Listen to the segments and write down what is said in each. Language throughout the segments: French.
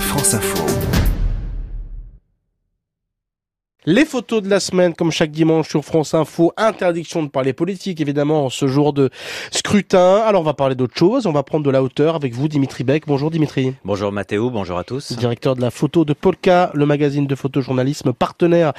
France Info. Les photos de la semaine, comme chaque dimanche sur France Info, interdiction de parler politique, évidemment, en ce jour de scrutin. Alors, on va parler d'autre chose. On va prendre de la hauteur avec vous, Dimitri Beck. Bonjour, Dimitri. Bonjour, Mathéo. Bonjour à tous. Directeur de la photo de Polka, le magazine de photojournalisme partenaire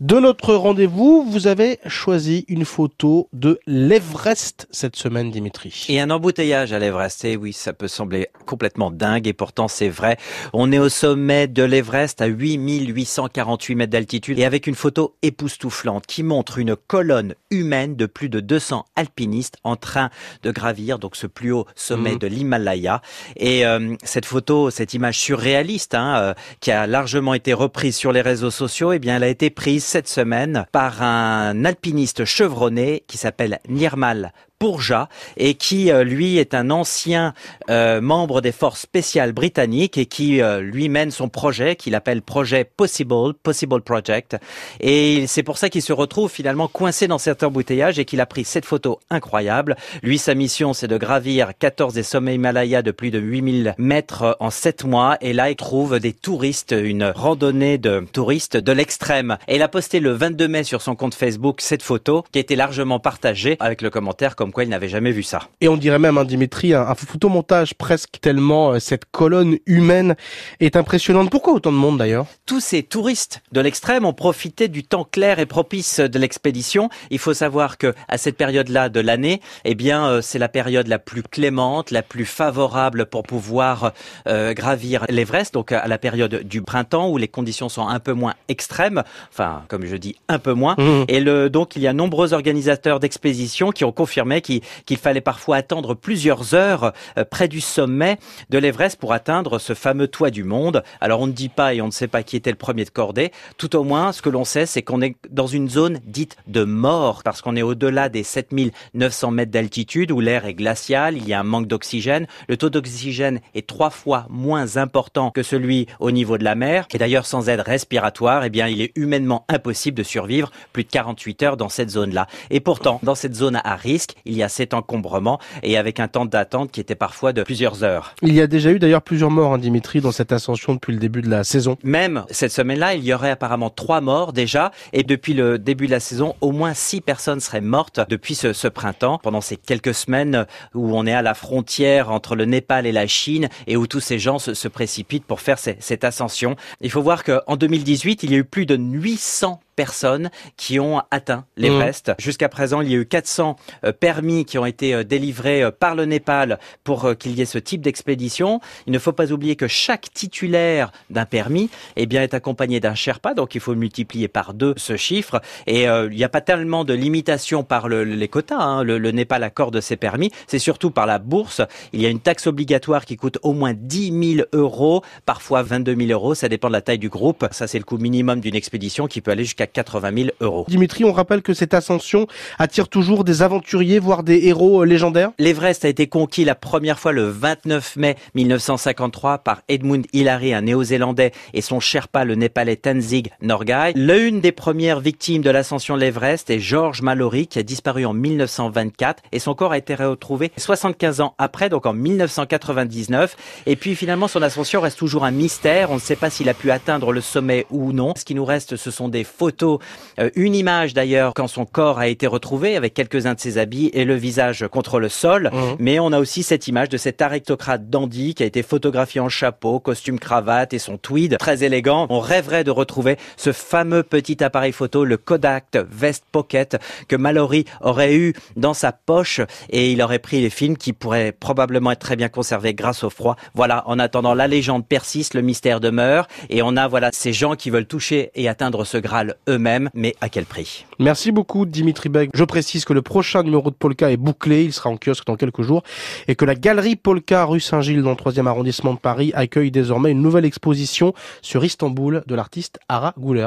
de notre rendez-vous. Vous avez choisi une photo de l'Everest cette semaine, Dimitri. Et un embouteillage à l'Everest. Et oui, ça peut sembler complètement dingue. Et pourtant, c'est vrai. On est au sommet de l'Everest à 8848 mètres d'altitude. Et avec une photo époustouflante qui montre une colonne humaine de plus de 200 alpinistes en train de gravir donc ce plus haut sommet Mhm. de l'Himalaya. Et euh, cette photo, cette image surréaliste hein, euh, qui a largement été reprise sur les réseaux sociaux, eh bien, elle a été prise cette semaine par un alpiniste chevronné qui s'appelle Nirmal Pourja et qui euh, lui est un ancien euh, membre des forces spéciales britanniques et qui euh, lui mène son projet qu'il appelle projet Possible, Possible Project et c'est pour ça qu'il se retrouve finalement coincé dans cet embouteillage et qu'il a pris cette photo incroyable. Lui sa mission c'est de gravir 14 des sommets Himalaya de plus de 8000 mètres en 7 mois et là il trouve des touristes, une randonnée de touristes de l'extrême. Et il a posté le 22 mai sur son compte Facebook cette photo qui a été largement partagée avec le commentaire comme quoi il n'avait jamais vu ça. Et on dirait même, hein, Dimitri, un, un photomontage presque tellement euh, cette colonne humaine est impressionnante. Pourquoi autant de monde d'ailleurs? Tous ces touristes de l'extrême ont profité du temps clair et propice de l'expédition. Il faut savoir que à cette période-là de l'année, eh bien, euh, c'est la période la plus clémente, la plus favorable pour pouvoir euh, gravir l'Everest. Donc à la période du printemps où les conditions sont un peu moins extrêmes. Enfin, comme je dis, un peu moins. Mmh. Et le, donc, il y a nombreux organisateurs d'expéditions qui ont confirmé qu'il qu'il fallait parfois attendre plusieurs heures euh, près du sommet de l'Everest pour atteindre ce fameux toit du monde. Alors, on ne dit pas et on ne sait pas qui était le premier de cordée. Tout au moins, ce que l'on sait, c'est qu'on est dans une zone dite de mort parce qu'on est au-delà des 7900 mètres d'altitude où l'air est glacial, il y a un manque d'oxygène. Le taux d'oxygène est trois fois moins important que celui au niveau de la mer. Et d'ailleurs, sans aide respiratoire, eh bien, il est humainement impossible de survivre plus de 48 heures dans cette zone-là. Et pourtant, dans cette zone à risque, il y a cet encombrement et avec un temps d'attente qui était parfois de plusieurs heures. Il y a déjà eu d'ailleurs plusieurs morts, hein, Dimitri, dans cette ascension depuis le début de la saison. Même cette semaine-là, il y aurait apparemment trois morts déjà. Et depuis le début de la saison, au moins six personnes seraient mortes depuis ce, ce printemps, pendant ces quelques semaines où on est à la frontière entre le Népal et la Chine et où tous ces gens se, se précipitent pour faire ces- cette ascension. Il faut voir qu'en 2018, il y a eu plus de 800 personnes qui ont atteint l'Everest. Jusqu'à présent, il y a eu 400 euh, permis qui ont été euh, délivrés euh, par le Népal pour qu'il y ait ce type d'expédition. Il ne faut pas oublier que chaque titulaire d'un permis eh bien, est accompagné d'un Sherpa, donc il faut multiplier par deux ce chiffre. Et euh, il n'y a pas tellement de limitation par le- les quotas. hein. Le, le Népal accorde ses permis. C'est surtout par la bourse. Il y a une taxe obligatoire qui coûte au moins 10 000 euros, parfois 22 000 euros. Ça dépend de la taille du groupe. Ça, c'est le coût minimum d'une expédition qui peut aller jusqu'à 80 000 euros. Dimitri, on rappelle que cette ascension attire toujours des aventuriers, voire des héros euh, légendaires. L'Everest a été conquis la première fois le 29 mai 1953 par Edmund Hillary, un néo-zélandais, et son Sherpa, le népalais Tenzing Norgay. L'une des premières victimes de l'ascension de l'Everest est George Mallory, qui a disparu en 1924, et son corps a été retrouvé 75 ans après, donc en 1999. Et puis finalement, son ascension reste toujours un mystère. On ne sait pas s'il a pu atteindre le sommet ou non. Ce qui nous reste, ce sont des photos, euh, une image d'ailleurs quand son corps a été retrouvé avec quelques-uns de ses habits et le visage contre le sol. Mhm. Mais on a aussi cette image de cet aristocrate dandy qui a été photographié en chapeau, costume cravate et son tweed très élégant. On rêverait de retrouver ce fameux petit appareil photo, le Kodak Vest Pocket, que Mallory aurait eu dans sa poche et il aurait pris les films qui pourraient probablement être très bien conservés grâce au froid. Voilà, en attendant, la légende persiste, le mystère demeure et on a voilà ces gens qui veulent toucher et atteindre ce Graal eux-mêmes, mais à quel prix Merci beaucoup Dimitri Beck. Je précise que le prochain numéro de Polka est bouclé, il sera en kiosque dans quelques jours, et que la galerie Polka rue Saint-Gilles dans le 3e arrondissement de Paris accueille désormais une nouvelle exposition sur Istanbul de l'artiste Ara Güler.